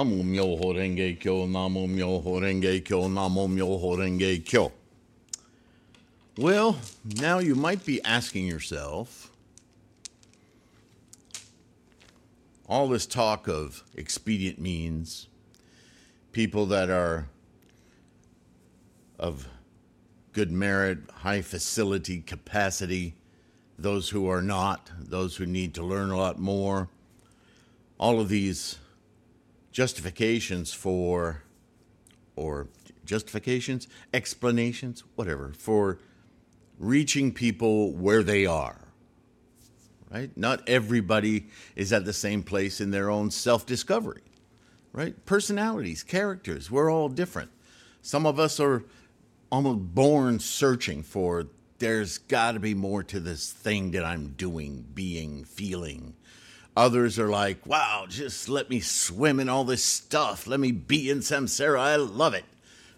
Namo Myoho Renge Kyo, Namo Myoho Renge Kyo, Namo Myoho Renge Kyo. Well, now you might be asking yourself all this talk of expedient means, people that are of good merit, high facility capacity, those who are not, those who need to learn a lot more, all of these justifications for, or justifications, explanations, whatever, for reaching people where they are. Right? Not everybody is at the same place in their own self discovery. Right? Personalities, characters, we're all different. Some of us are almost born searching for there's got to be more to this thing that I'm doing, being, feeling. Others are like, wow, just let me swim in all this stuff. Let me be in samsara. I love it.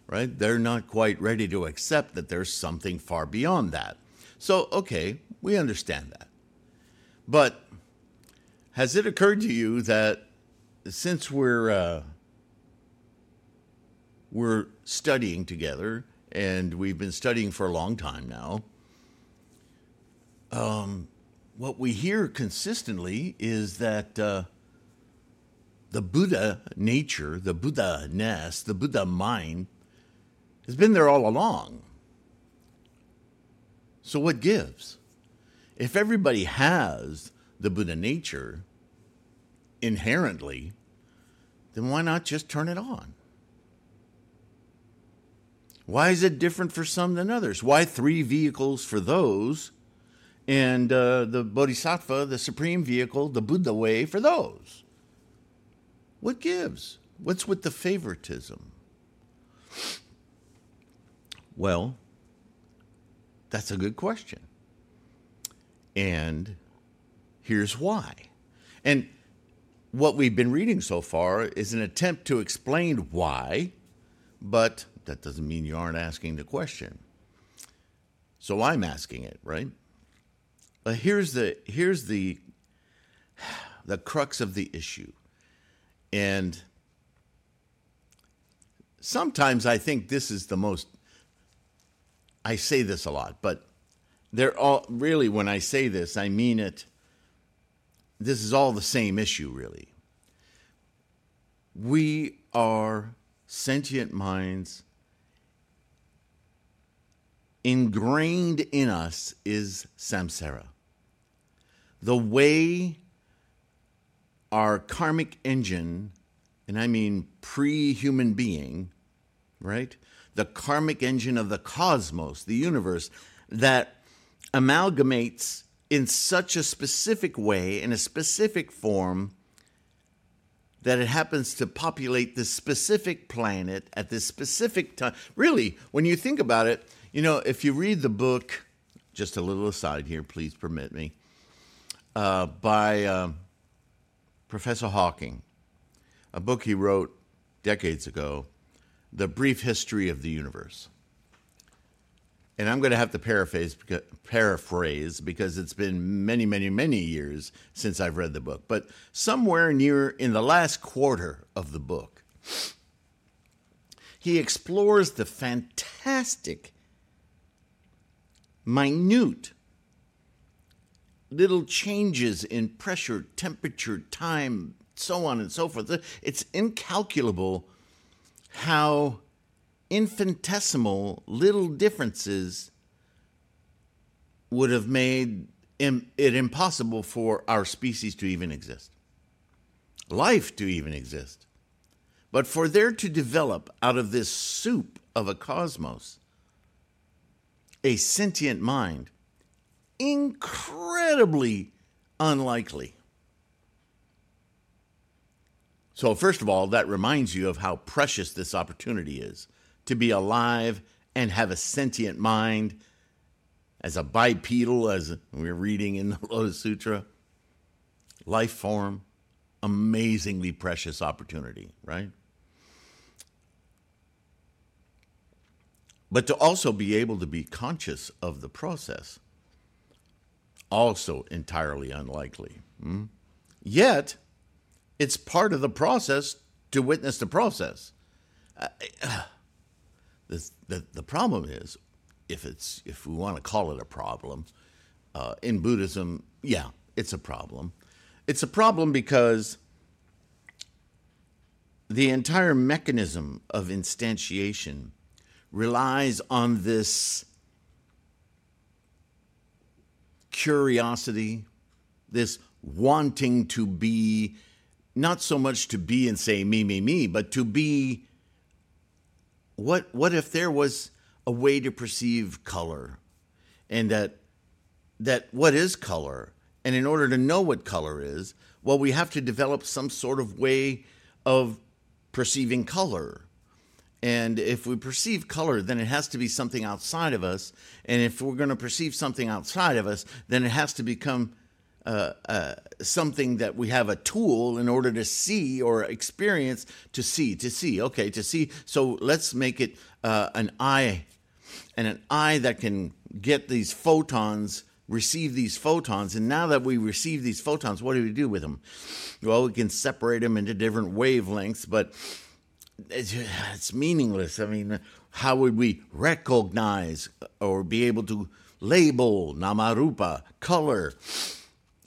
Right? They're not quite ready to accept that there's something far beyond that. So, okay, we understand that. But has it occurred to you that since we're uh, we're studying together and we've been studying for a long time now, um, what we hear consistently is that uh, the Buddha nature, the Buddha ness, the Buddha mind has been there all along. So, what gives? If everybody has the Buddha nature inherently, then why not just turn it on? Why is it different for some than others? Why three vehicles for those and uh, the Bodhisattva, the supreme vehicle, the Buddha way for those? What gives? What's with the favoritism? Well, that's a good question. And here's why. And what we've been reading so far is an attempt to explain why, but that doesn't mean you aren't asking the question. So I'm asking it, right? But here's the here's the the crux of the issue. And sometimes I think this is the most I say this a lot, but they're all really when I say this, I mean it. This is all the same issue, really. We are sentient minds. Ingrained in us is samsara. The way our karmic engine, and I mean pre human being, right? the karmic engine of the cosmos, the universe, that amalgamates in such a specific way, in a specific form, that it happens to populate this specific planet at this specific time. Really, when you think about it, you know, if you read the book, just a little aside here, please permit me, uh, by uh, Professor Hawking, a book he wrote decades ago the brief history of the universe. And I'm going to have to paraphrase, paraphrase because it's been many, many, many years since I've read the book. But somewhere near in the last quarter of the book, he explores the fantastic, minute little changes in pressure, temperature, time, so on and so forth. It's incalculable how infinitesimal little differences would have made it impossible for our species to even exist, life to even exist. But for there to develop out of this soup of a cosmos a sentient mind, incredibly unlikely. So, first of all, that reminds you of how precious this opportunity is to be alive and have a sentient mind as a bipedal, as we're reading in the Lotus Sutra. Life form, amazingly precious opportunity, right? But to also be able to be conscious of the process, also entirely unlikely. Hmm? Yet, it's part of the process to witness the process. Uh, the, the, the problem is, if it's if we want to call it a problem, uh, in Buddhism, yeah, it's a problem. It's a problem because the entire mechanism of instantiation relies on this curiosity, this wanting to be, not so much to be and say me, me, me, but to be what what if there was a way to perceive color? And that that what is color? And in order to know what color is well we have to develop some sort of way of perceiving color and if we perceive color, then it has to be something outside of us. And if we're going to perceive something outside of us, then it has to become uh, uh, something that we have a tool in order to see or experience to see, to see. Okay, to see. So let's make it uh, an eye, and an eye that can get these photons, receive these photons. And now that we receive these photons, what do we do with them? Well, we can separate them into different wavelengths, but it's meaningless. I mean, how would we recognize or be able to label namarupa, color?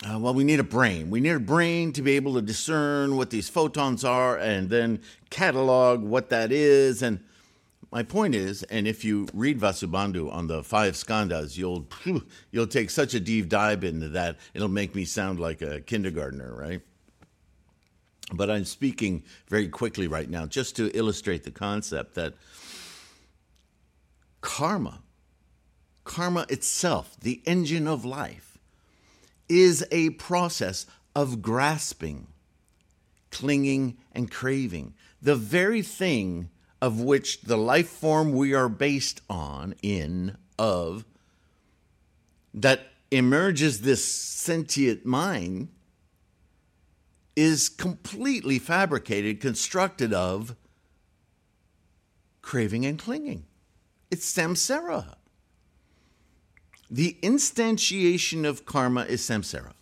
Uh, well, we need a brain. We need a brain to be able to discern what these photons are and then catalog what that is. And my point is, and if you read Vasubandhu on the five skandhas, you'll you'll take such a deep dive into that. It'll make me sound like a kindergartner, right? But I'm speaking very quickly right now just to illustrate the concept that karma, karma itself, the engine of life, is a process of grasping, clinging, and craving. The very thing of which the life form we are based on, in, of, that emerges this sentient mind is completely fabricated, constructed of craving and clinging. It's samsara. The instantiation of karma is samsara.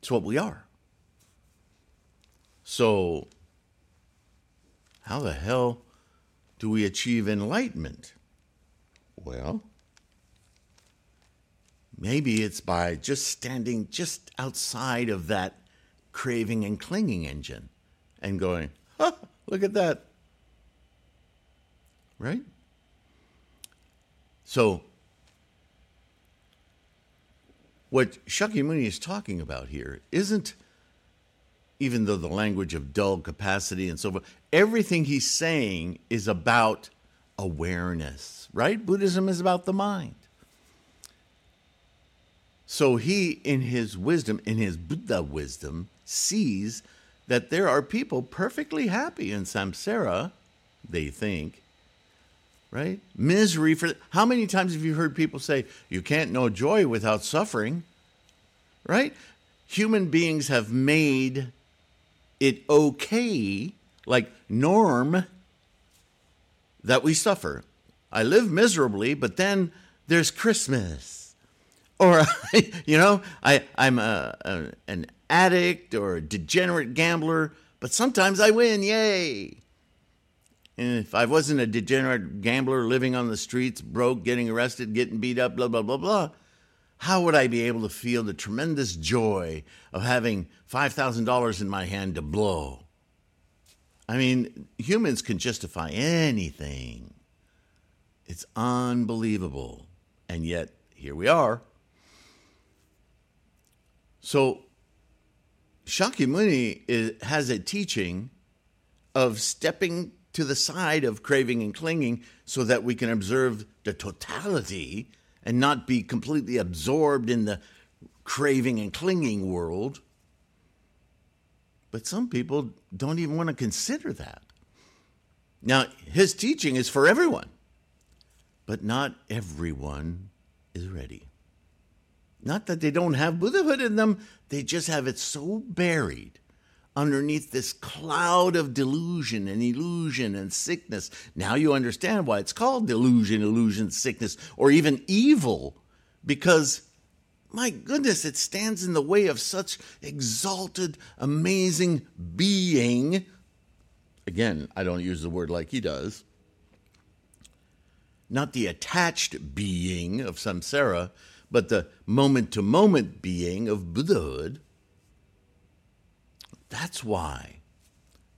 It's what we are. So, how the hell do we achieve enlightenment? Well, Maybe it's by just standing just outside of that craving and clinging engine and going, huh, look at that. Right? So, what Shakyamuni is talking about here isn't, even though the language of dull capacity and so forth, everything he's saying is about awareness, right? Buddhism is about the mind. So he, in his wisdom, in his Buddha wisdom, sees that there are people perfectly happy in samsara, they think, right? Misery for how many times have you heard people say, you can't know joy without suffering, right? Human beings have made it okay, like norm, that we suffer. I live miserably, but then there's Christmas or you know I I'm a, a, an addict or a degenerate gambler, but sometimes I win, yay! And if I wasn't a degenerate gambler living on the streets, broke, getting arrested, getting beat up, blah blah blah blah, how would I be able to feel the tremendous joy of having five thousand dollars in my hand to blow? I mean, humans can justify anything. It's unbelievable. And yet, here we are. So Shakyamuni is, has a teaching of stepping to the side of craving and clinging so that we can observe the totality and not be completely absorbed in the craving and clinging world. But some people don't even want to consider that. Now, his teaching is for everyone, but not everyone is ready. Not that they don't have Buddhahood in them, they just have it so buried underneath this cloud of delusion and illusion and sickness. Now you understand why it's called delusion, illusion, sickness, or even evil, because my goodness, it stands in the way of such exalted, amazing being. Again, I don't use the word like he does. Not the attached being of samsara, but the moment to moment being of Buddhahood. That's why.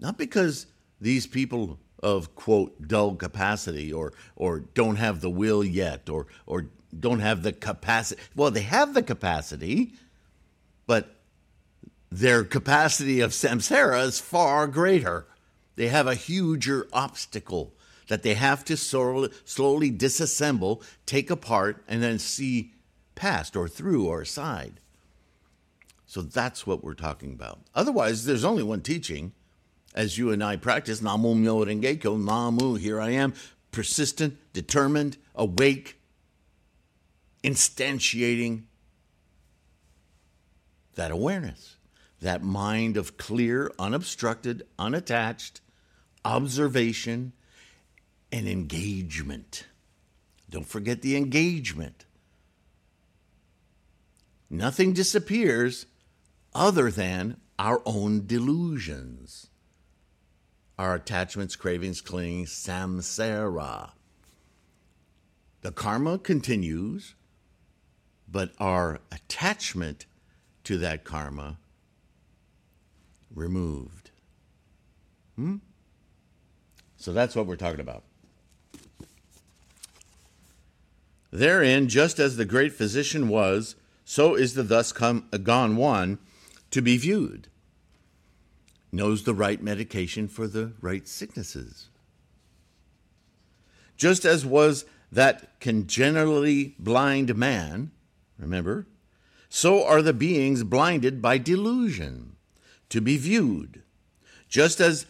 Not because these people of quote dull capacity or or don't have the will yet or or don't have the capacity. Well, they have the capacity, but their capacity of samsara is far greater. They have a huger obstacle that they have to slowly disassemble, take apart, and then see past or through or aside. So that's what we're talking about. Otherwise, there's only one teaching. As you and I practice, Namu Myo Renge Kyo, Namu, here I am, persistent, determined, awake, instantiating that awareness, that mind of clear, unobstructed, unattached observation and engagement. Don't forget the engagement. Nothing disappears other than our own delusions, our attachments, cravings, clinging, samsara. The karma continues but our attachment to that karma removed. Hmm? So that's what we're talking about. Therein, just as the great physician was, so is the thus come, uh, gone one to be viewed. Knows the right medication for the right sicknesses. Just as was that congenitally blind man remember? So are the beings blinded by delusion to be viewed. Just as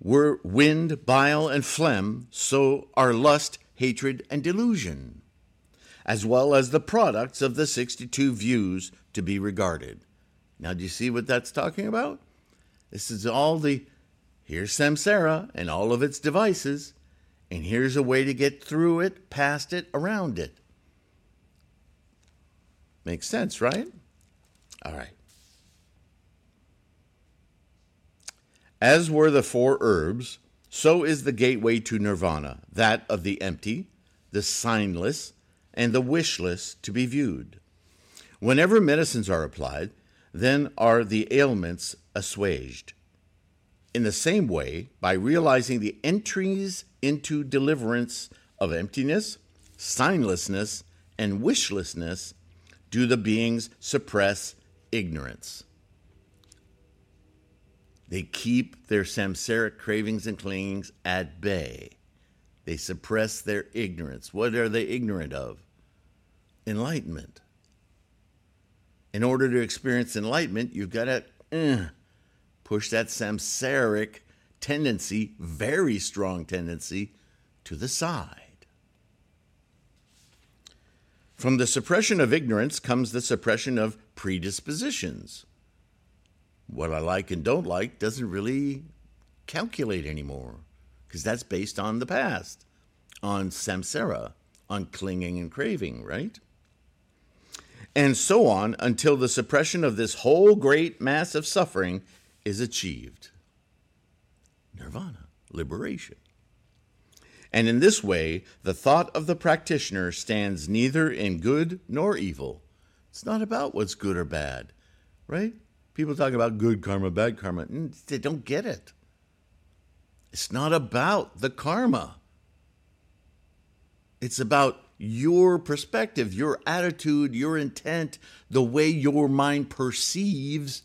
were wind, bile, and phlegm, so are lust, hatred, and delusion, as well as the products of the 62 views to be regarded. Now, do you see what that's talking about? This is all the here's samsara and all of its devices, and here's a way to get through it, past it, around it. Makes sense, right? All right. As were the four herbs, so is the gateway to nirvana, that of the empty, the signless, and the wishless to be viewed. Whenever medicines are applied, then are the ailments assuaged. In the same way, by realizing the entries into deliverance of emptiness, signlessness, and wishlessness, do the beings suppress ignorance. They keep their samsaric cravings and clingings at bay. They suppress their ignorance. What are they ignorant of? Enlightenment. In order to experience enlightenment, you've got to uh, push that samsaric tendency, very strong tendency, to the side. From the suppression of ignorance comes the suppression of predispositions. What I like and don't like doesn't really calculate anymore because that's based on the past, on samsara, on clinging and craving, right? And so on until the suppression of this whole great mass of suffering is achieved. Nirvana, liberation. And in this way, the thought of the practitioner stands neither in good nor evil. It's not about what's good or bad, right? People talk about good karma, bad karma. They don't get it. It's not about the karma. It's about your perspective, your attitude, your intent, the way your mind perceives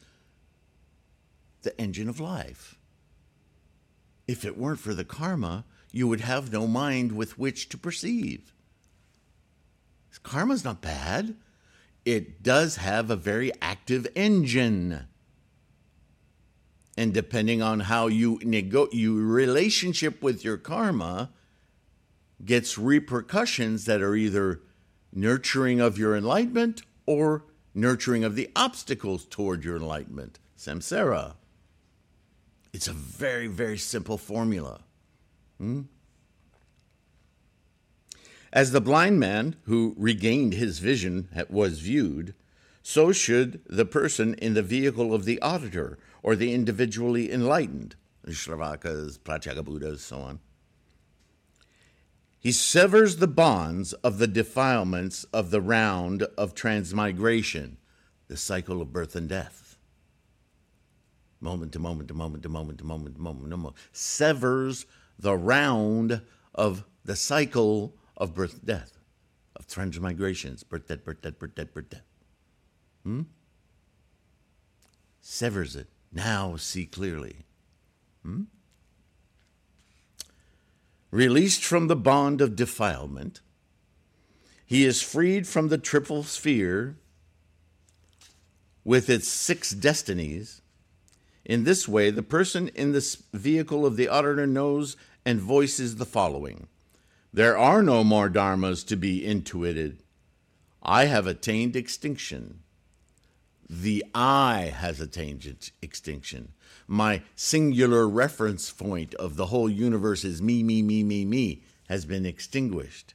the engine of life. If it weren't for the karma, you would have no mind with which to perceive. Karma's not bad. It does have a very active engine. And depending on how you nego- your relationship with your karma gets repercussions that are either nurturing of your enlightenment or nurturing of the obstacles toward your enlightenment. Samsara. It's a very, very simple formula. Hmm? As the blind man who regained his vision was viewed, so should the person in the vehicle of the auditor or the individually enlightened, the Shravakas, Pratyeka Buddhas, so on. He severs the bonds of the defilements of the round of transmigration, the cycle of birth and death. Moment to moment to moment to moment to moment to moment to moment. Severs the round of the cycle of birth and death, of transmigrations, birth, death, birth, death, birth, death, birth, death. Hmm? Severs it. Now see clearly. Hmm? Released from the bond of defilement, he is freed from the triple sphere with its six destinies. In this way, the person in this vehicle of the auditor knows and voices the following There are no more dharmas to be intuited. I have attained extinction. The I has attained extinction my singular reference point of the whole universe is me, me, me, me, me has been extinguished.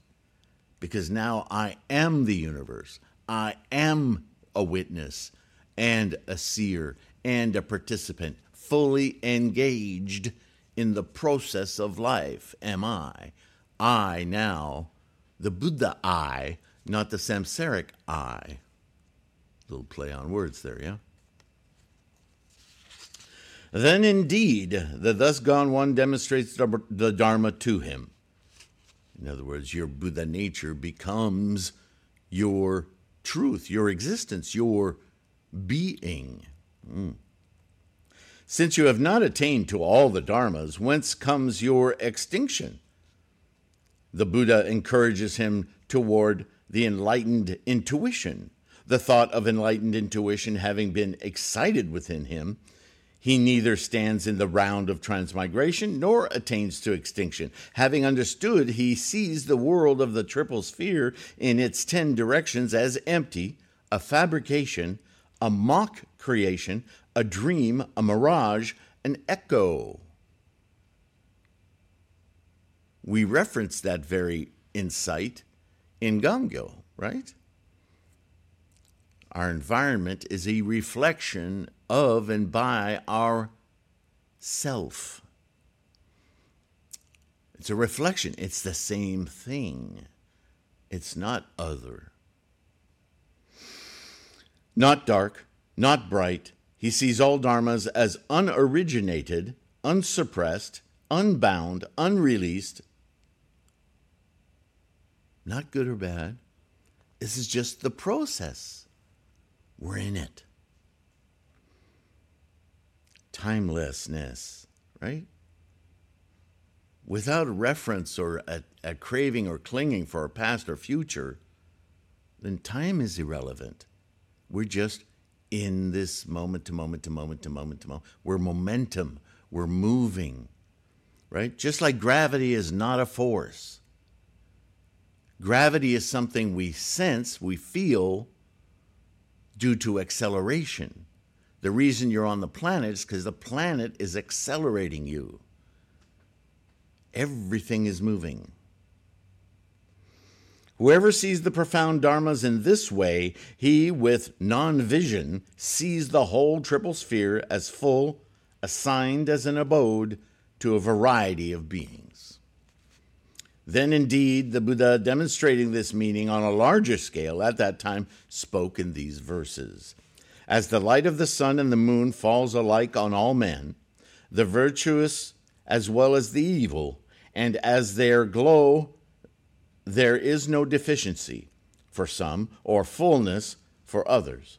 Because now I am the universe. I am a witness and a seer and a participant, fully engaged in the process of life. Am I? I now, the Buddha I, not the samsaric I. Little play on words there, yeah? Then indeed, the thus gone one demonstrates the Dharma to him. In other words, your Buddha nature becomes your truth, your existence, your being. Mm. Since you have not attained to all the dharmas, whence comes your extinction? The Buddha encourages him toward the enlightened intuition. The thought of enlightened intuition having been excited within him, he neither stands in the round of transmigration nor attains to extinction. Having understood, he sees the world of the triple sphere in its ten directions as empty, a fabrication, a mock creation, a dream, a mirage, an echo. We reference that very insight in Gongyo, right? Our environment is a reflection of and by our self. It's a reflection, it's the same thing, it's not other. Not dark, not bright. He sees all dharmas as unoriginated, unsuppressed, unbound, unreleased. Not good or bad. This is just the process. We're in it timelessness, right? Without reference or a, a craving or clinging for a past or future, then time is irrelevant. We're just in this moment to moment to moment to moment to moment. We're momentum, we're moving, right? Just like gravity is not a force. Gravity is something we sense, we feel due to acceleration. The reason you're on the planet is because the planet is accelerating you. Everything is moving. Whoever sees the profound dharmas in this way, he with non vision sees the whole triple sphere as full, assigned as an abode to a variety of beings. Then indeed, the Buddha, demonstrating this meaning on a larger scale at that time, spoke in these verses. As the light of the sun and the moon falls alike on all men, the virtuous as well as the evil, and as their glow, there is no deficiency for some, or fullness for others.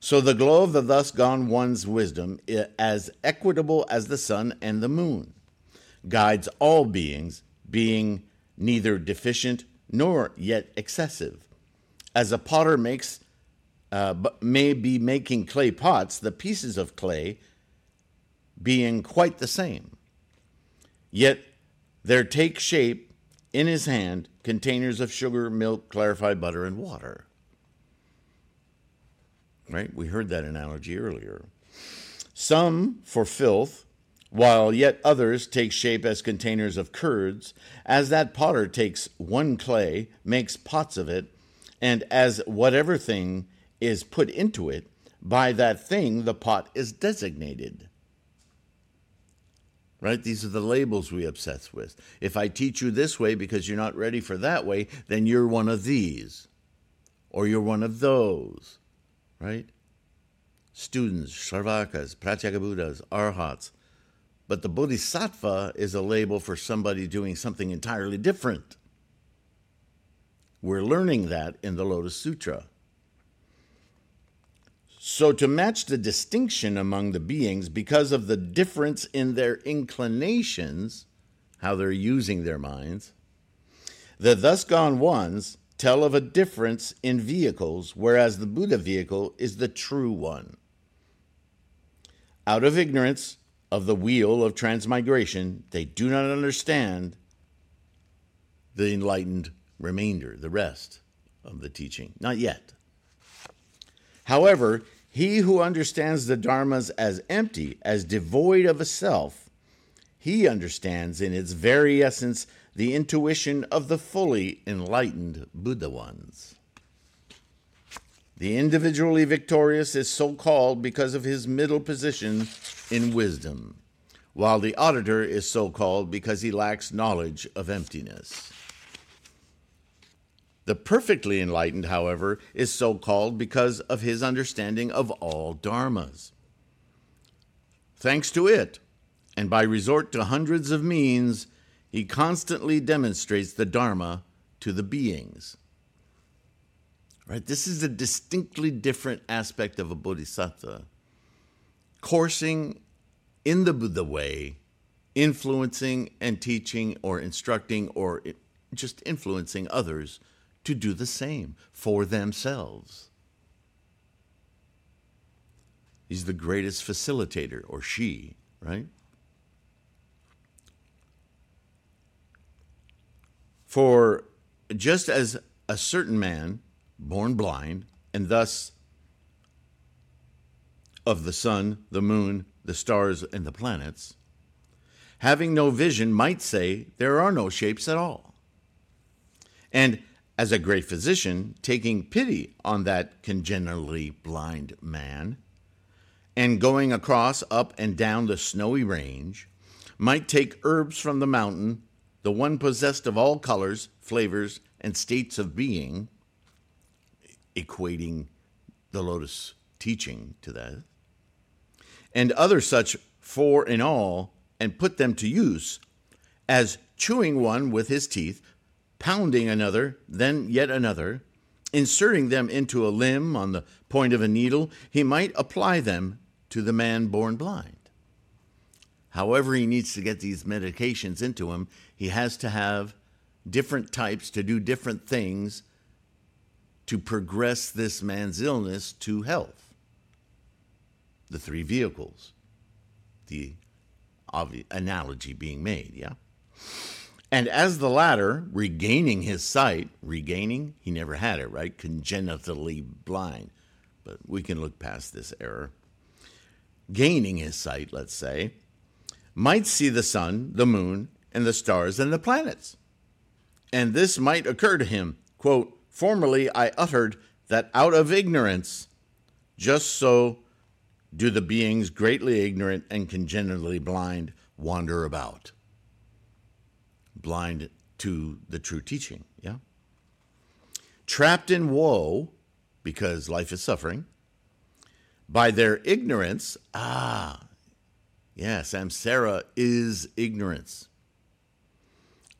So the glow of the thus gone one's wisdom, as equitable as the sun and the moon, guides all beings, being neither deficient nor yet excessive. As a potter makes uh, may be making clay pots, the pieces of clay being quite the same. Yet there take shape in his hand containers of sugar, milk, clarified butter, and water. Right? We heard that analogy earlier. Some for filth, while yet others take shape as containers of curds, as that potter takes one clay, makes pots of it, and as whatever thing is put into it, by that thing the pot is designated. Right? These are the labels we obsess with. If I teach you this way because you're not ready for that way, then you're one of these, or you're one of those. Right? Students, Shravakas, Pratyekabuddhas, Arhats. But the Bodhisattva is a label for somebody doing something entirely different. We're learning that in the Lotus Sutra. So, to match the distinction among the beings because of the difference in their inclinations, how they're using their minds, the thus gone ones tell of a difference in vehicles, whereas the Buddha vehicle is the true one. Out of ignorance of the wheel of transmigration, they do not understand the enlightened remainder, the rest of the teaching. Not yet. However, he who understands the dharmas as empty, as devoid of a self, he understands in its very essence the intuition of the fully enlightened Buddha ones. The individually victorious is so called because of his middle position in wisdom, while the auditor is so called because he lacks knowledge of emptiness. The perfectly enlightened, however, is so called because of his understanding of all dharmas. Thanks to it, and by resort to hundreds of means, he constantly demonstrates the dharma to the beings. Right? This is a distinctly different aspect of a bodhisattva. Coursing in the Buddha way, influencing and teaching or instructing or just influencing others to do the same for themselves. He's the greatest facilitator, or she, right? For just as a certain man, born blind, and thus of the sun, the moon, the stars, and the planets, having no vision might say there are no shapes at all. And as a great physician, taking pity on that congenitally blind man, and going across up and down the snowy range, might take herbs from the mountain, the one possessed of all colors, flavors, and states of being, equating the lotus teaching to that, and other such four in all, and put them to use, as chewing one with his teeth pounding another, then yet another, inserting them into a limb on the point of a needle, he might apply them to the man born blind. However, he needs to get these medications into him, he has to have different types to do different things to progress this man's illness to health. The three vehicles, the analogy being made, yeah? And as the latter, regaining his sight, regaining, he never had it, right? Congenitally blind. But we can look past this error. Gaining his sight, let's say, might see the sun, the moon, and the stars and the planets. And this might occur to him, quote, Formerly I uttered that out of ignorance, just so do the beings greatly ignorant and congenitally blind wander about blind to the true teaching. Yeah? Trapped in woe, because life is suffering, by their ignorance. Ah, yeah, samsara is ignorance.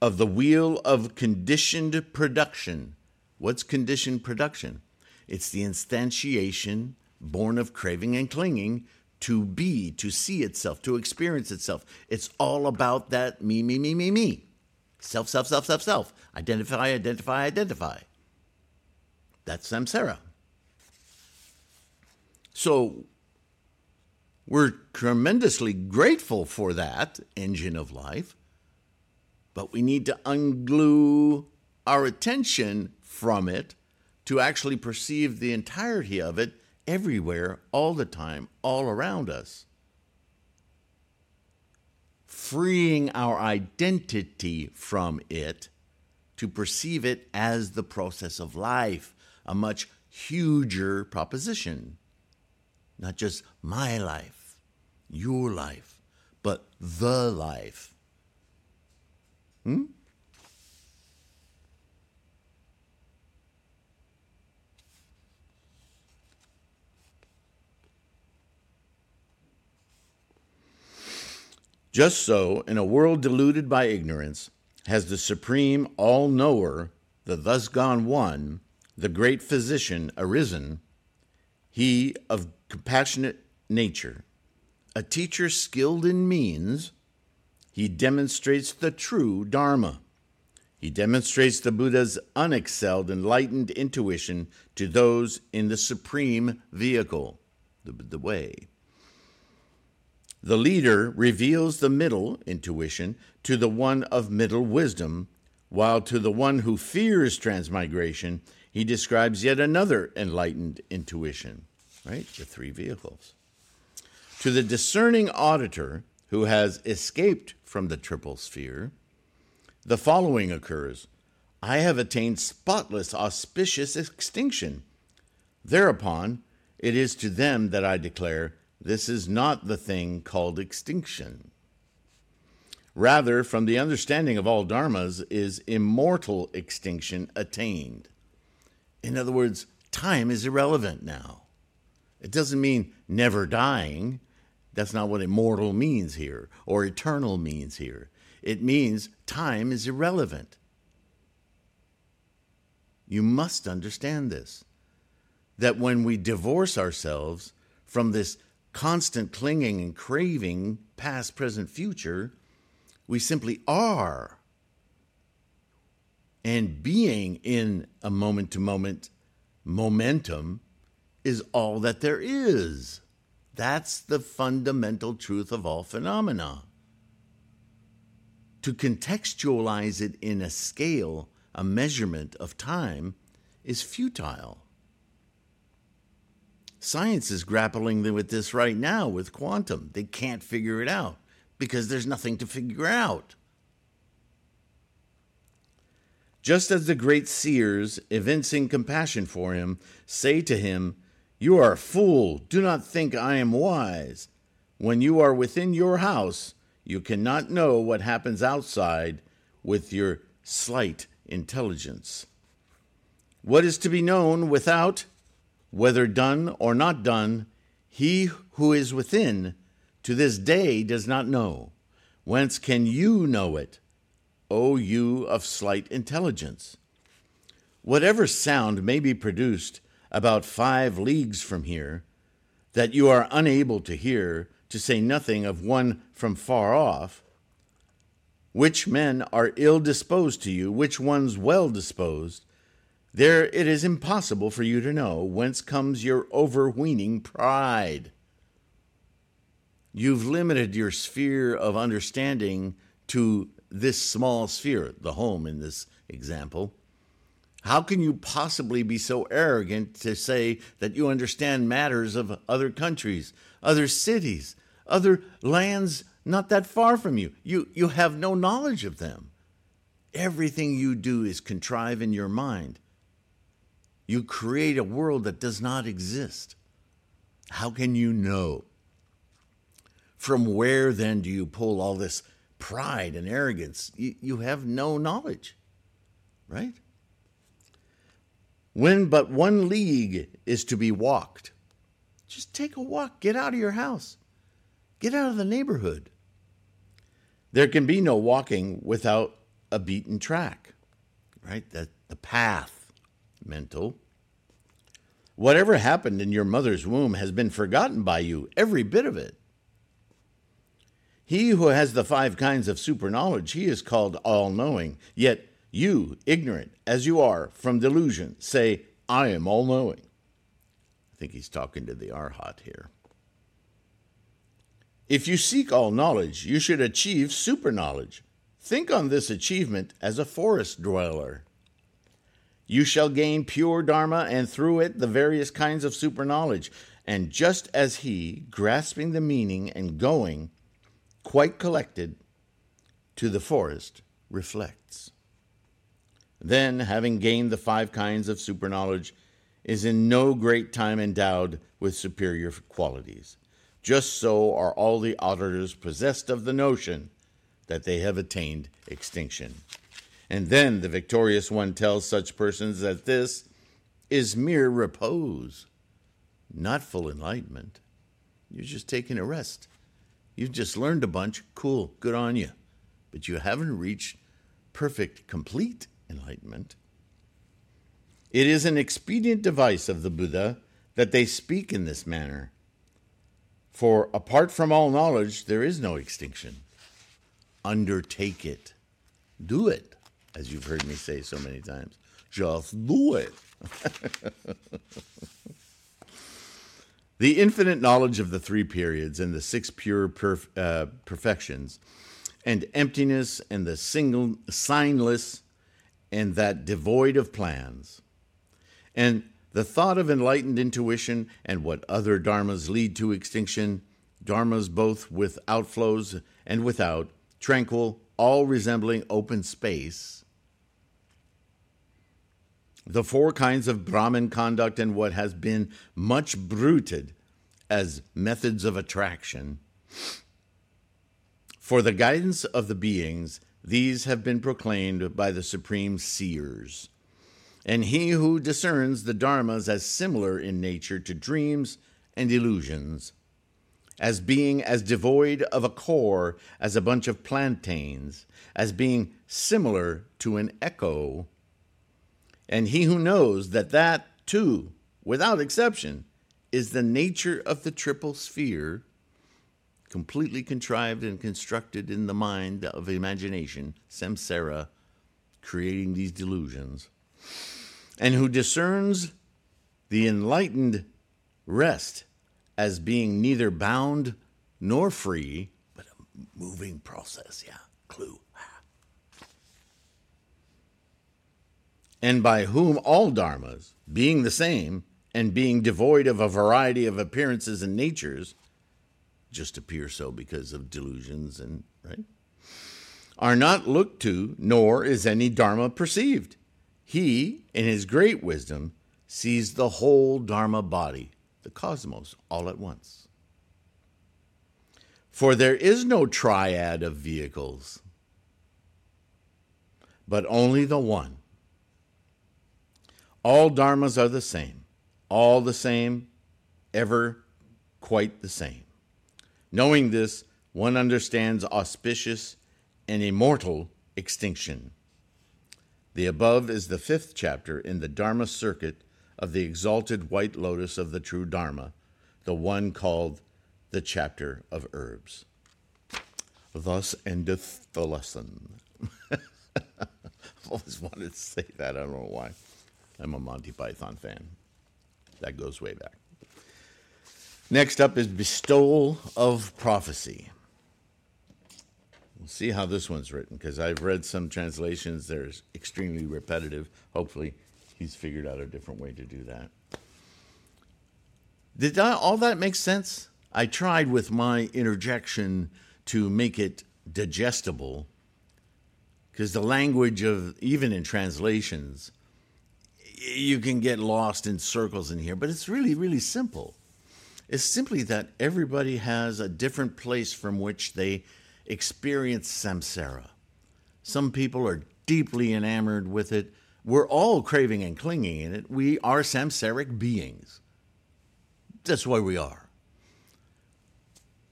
Of the wheel of conditioned production. What's conditioned production? It's the instantiation born of craving and clinging to be, to see itself, to experience itself. It's all about that me, me, me, me, me. Self, self, self, self, self. Identify, identify, identify. That's samsara. So we're tremendously grateful for that engine of life, but we need to unglue our attention from it to actually perceive the entirety of it everywhere, all the time, all around us freeing our identity from it to perceive it as the process of life, a much huger proposition. Not just my life, your life, but the life. Hmm? Just so, in a world deluded by ignorance, has the supreme all knower, the thus gone one, the great physician, arisen, he of compassionate nature, a teacher skilled in means, he demonstrates the true Dharma. He demonstrates the Buddha's unexcelled enlightened intuition to those in the supreme vehicle, the, the way. The leader reveals the middle intuition to the one of middle wisdom, while to the one who fears transmigration, he describes yet another enlightened intuition, right? The three vehicles. To the discerning auditor who has escaped from the triple sphere, the following occurs I have attained spotless, auspicious extinction. Thereupon, it is to them that I declare this is not the thing called extinction. Rather, from the understanding of all dharmas, is immortal extinction attained. In other words, time is irrelevant now. It doesn't mean never dying. That's not what immortal means here, or eternal means here. It means time is irrelevant. You must understand this that when we divorce ourselves from this constant clinging and craving, past, present, future. We simply are. And being in a moment to moment momentum is all that there is. That's the fundamental truth of all phenomena. To contextualize it in a scale, a measurement of time, is futile. Science is grappling with this right now with quantum. They can't figure it out because there's nothing to figure out. Just as the great seers, evincing compassion for him, say to him, You are a fool, do not think I am wise. When you are within your house, you cannot know what happens outside with your slight intelligence. What is to be known without whether done or not done, he who is within to this day does not know. Whence can you know it, O you of slight intelligence? Whatever sound may be produced about five leagues from here, that you are unable to hear, to say nothing of one from far off, which men are ill disposed to you, which ones well disposed, there it is impossible for you to know whence comes your overweening pride. You've limited your sphere of understanding to this small sphere, the home in this example. How can you possibly be so arrogant to say that you understand matters of other countries, other cities, other lands not that far from you? You, you have no knowledge of them. Everything you do is contrive in your mind. You create a world that does not exist. How can you know? From where then do you pull all this pride and arrogance? You, you have no knowledge, right? When but one league is to be walked, just take a walk, get out of your house, get out of the neighborhood. There can be no walking without a beaten track, right? That the path mental. Whatever happened in your mother's womb has been forgotten by you, every bit of it. He who has the five kinds of super knowledge, he is called all knowing. Yet you, ignorant as you are from delusion, say, I am all knowing. I think he's talking to the Arhat here. If you seek all knowledge, you should achieve super knowledge. Think on this achievement as a forest dweller. You shall gain pure Dharma, and through it the various kinds of super knowledge. And just as he, grasping the meaning and going, quite collected, to the forest, reflects. Then, having gained the five kinds of super knowledge, is in no great time endowed with superior qualities. Just so are all the auditors possessed of the notion that they have attained extinction. And then the victorious one tells such persons that this is mere repose, not full enlightenment. You're just taking a rest. You've just learned a bunch. Cool, good on you. But you haven't reached perfect, complete enlightenment. It is an expedient device of the Buddha that they speak in this manner. For apart from all knowledge, there is no extinction. Undertake it. Do it, as you've heard me say so many times. Just do it. the infinite knowledge of the three periods and the six pure perf- uh, perfections, and emptiness and the single signless and that devoid of plans, and the thought of enlightened intuition and what other dharmas lead to extinction, dharmas both with outflows and without, tranquil, all resembling open space the four kinds of Brahmin conduct and what has been much bruited as methods of attraction. For the guidance of the beings, these have been proclaimed by the supreme seers. And he who discerns the dharmas as similar in nature to dreams and illusions, as being as devoid of a core as a bunch of plantains, as being similar to an echo and he who knows that that, too, without exception, is the nature of the triple sphere, completely contrived and constructed in the mind of imagination, samsara, creating these delusions, and who discerns the enlightened rest as being neither bound nor free, but a moving process. Yeah, clue. And by whom all dharmas, being the same and being devoid of a variety of appearances and natures, just appear so because of delusions and right are not looked to nor is any dharma perceived. He in his great wisdom sees the whole dharma body the cosmos all at once. For there is no triad of vehicles but only the one all dharmas are the same, all the same, ever quite the same. Knowing this, one understands auspicious and immortal extinction. The above is the fifth chapter in the Dharma circuit of the exalted white lotus of the true Dharma, the one called the chapter of herbs. Thus endeth the lesson. I've always wanted to say that, I don't know why. I'm a Monty Python fan. That goes way back. Next up is Bestowal of Prophecy. We'll see how this one's written because I've read some translations. They're extremely repetitive. Hopefully, he's figured out a different way to do that. Did I, all that make sense? I tried with my interjection to make it digestible because the language of, even in translations, you can get lost in circles in here, but it's really, really simple. It's simply that everybody has a different place from which they experience samsara. Some people are deeply enamored with it. We're all craving and clinging in it. We are samsaric beings. That's why we are.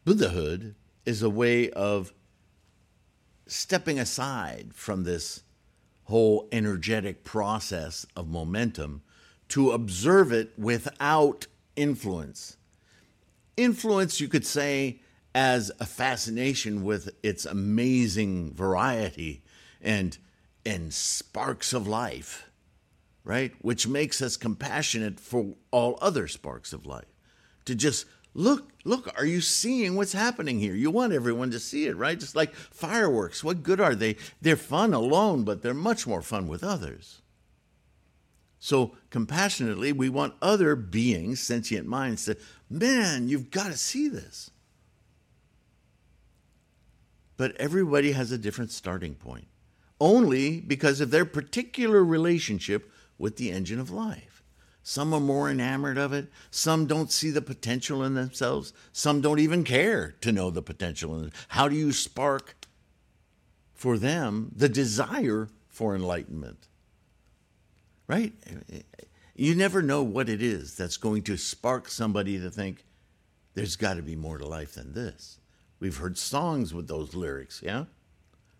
Buddhahood is a way of stepping aside from this whole energetic process of momentum to observe it without influence. Influence, you could say, as a fascination with its amazing variety and, and sparks of life, right? Which makes us compassionate for all other sparks of life. To just look, look, are you seeing what's happening here? You want everyone to see it, right? Just like fireworks. What good are they? They're fun alone, but they're much more fun with others. So, compassionately, we want other beings, sentient minds, to, man, you've got to see this. But everybody has a different starting point, only because of their particular relationship with the engine of life. Some are more enamored of it. Some don't see the potential in themselves. Some don't even care to know the potential in. How do you spark for them the desire for enlightenment? Right? You never know what it is that's going to spark somebody to think there's got to be more to life than this. We've heard songs with those lyrics, yeah?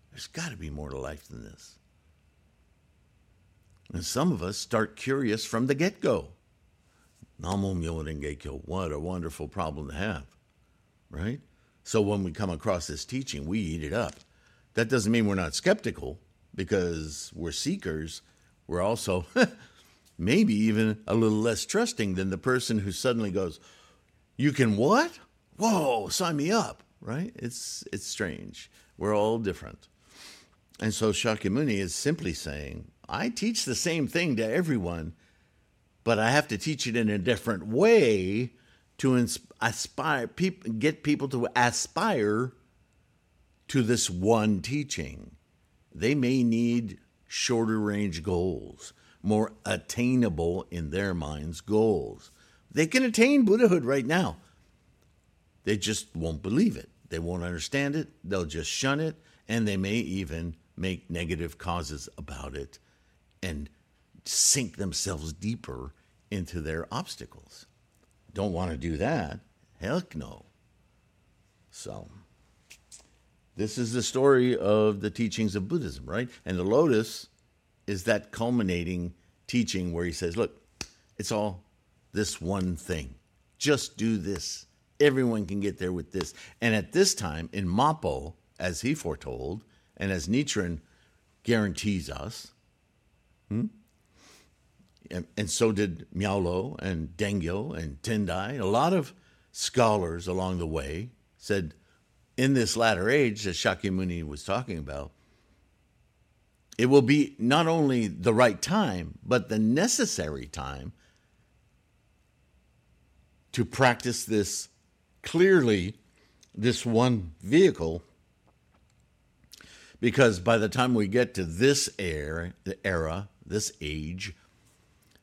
There's got to be more to life than this. And some of us start curious from the get go. Namo Myoho What a wonderful problem to have, right? So when we come across this teaching, we eat it up. That doesn't mean we're not skeptical because we're seekers. We're also maybe even a little less trusting than the person who suddenly goes, "You can what? Whoa, sign me up!" Right? It's it's strange. We're all different, and so Shakyamuni is simply saying, "I teach the same thing to everyone, but I have to teach it in a different way to inspire people, get people to aspire to this one teaching. They may need shorter range goals." more attainable in their minds goals. They can attain Buddhahood right now. They just won't believe it. They won't understand it. They'll just shun it. And they may even make negative causes about it and sink themselves deeper into their obstacles. Don't want to do that. Heck no. So, this is the story of the teachings of Buddhism, right? And the lotus is that culminating teaching where he says, look, it's all this one thing. Just do this. Everyone can get there with this. And at this time, in Mappo, as he foretold, and as Nichiren guarantees us, hmm? and, and, so did Miaolo and Dengyo and Tendai, a lot of scholars along the way said, in this latter age that Shakyamuni was talking about, it will be not only the right time, but the necessary time to practice this clearly, this one vehicle. Because by the time we get to this era, the era, this age,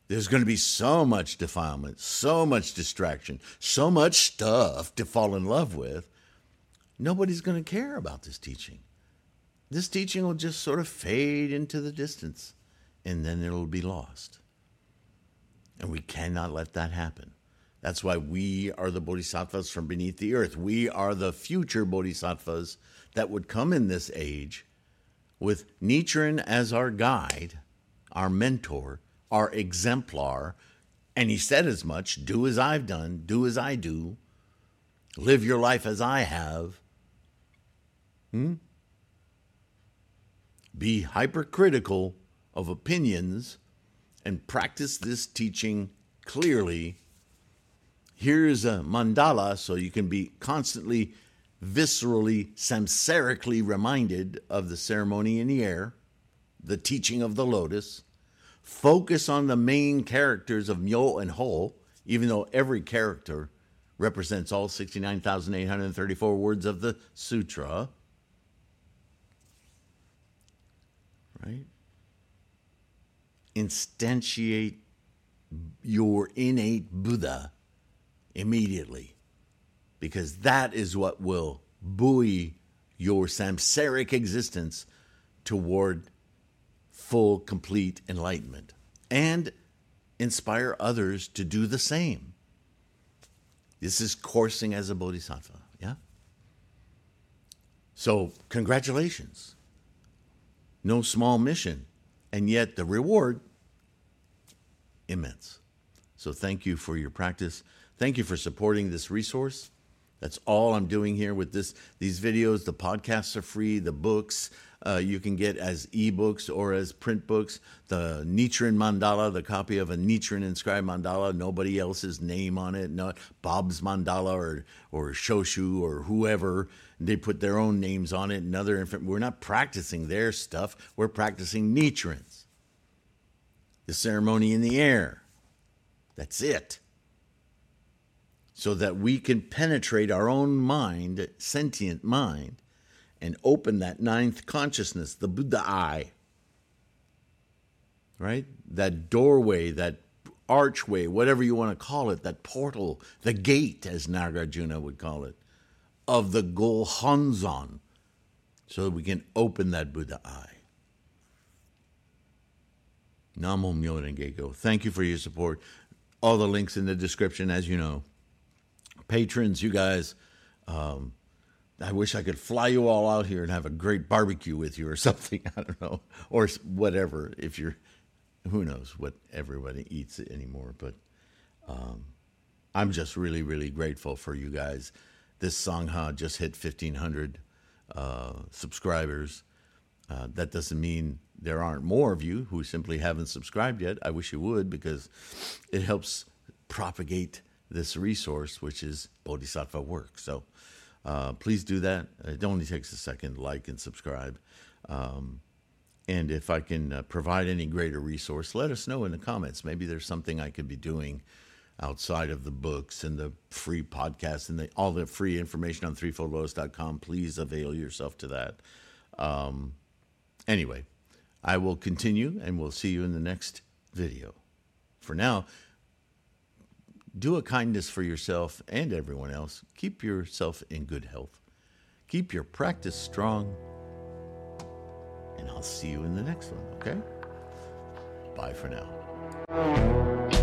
there's going to be so much defilement, so much distraction, so much stuff to fall in love with. Nobody's going to care about this teaching this teaching will just sort of fade into the distance and then it'll be lost. And we cannot let that happen. That's why we are the bodhisattvas from beneath the earth. We are the future bodhisattvas that would come in this age with Nichiren as our guide, our mentor, our exemplar. And he said as much do as I've done, do as I do, live your life as I have. Hmm? be hypercritical of opinions and practice this teaching clearly. Here's a mandala so you can be constantly, viscerally, samsarically reminded of the ceremony in the air, the teaching of the lotus. Focus on the main characters of Myo and Ho, even though every character represents all 69,834 words of the sutra. right? Instantiate your innate Buddha immediately because that is what will buoy your samsaric existence toward full, complete enlightenment and inspire others to do the same. This is coursing as a bodhisattva, yeah? So, congratulations no small mission, and yet the reward immense. So thank you for your practice. Thank you for supporting this resource. That's all I'm doing here with this these videos. The podcasts are free. The books uh, you can get as ebooks or as print books. The Nichiren mandala, the copy of a Nichiren inscribed mandala, nobody else's name on it, not Bob's mandala or or Shoshu or whoever. They put their own names on it and other. Inf- we're not practicing their stuff. We're practicing Nichiren's. The ceremony in the air. That's it so that we can penetrate our own mind, sentient mind, and open that ninth consciousness, the Buddha eye. Right? That doorway that archway, whatever you want to call it, that portal, the gate, as Nagarjuna would call it, of the Gohonzon, so that we can open that Buddha eye. Namo Myo Thank you for your support. All the links in the description, as you know. Patrons, you guys, um, I wish I could fly you all out here and have a great barbecue with you or something. I don't know. Or whatever. If you're, who knows what everybody eats anymore. But um, I'm just really, really grateful for you guys. This Sangha just hit 1,500 uh, subscribers. Uh, that doesn't mean there aren't more of you who simply haven't subscribed yet. I wish you would because it helps propagate this resource, which is Bodhisattva work. So uh, please do that. It only takes a second. Like and subscribe. Um, and if I can uh, provide any greater resource, let us know in the comments. Maybe there's something I could be doing outside of the books and the free podcast and the, all the free information on threefoldlotus.com. Please avail yourself to that. Um, anyway, I will continue and we'll see you in the next video. For now, do a kindness for yourself and everyone else. Keep yourself in good health. Keep your practice strong. And I'll see you in the next one, okay? Bye for now.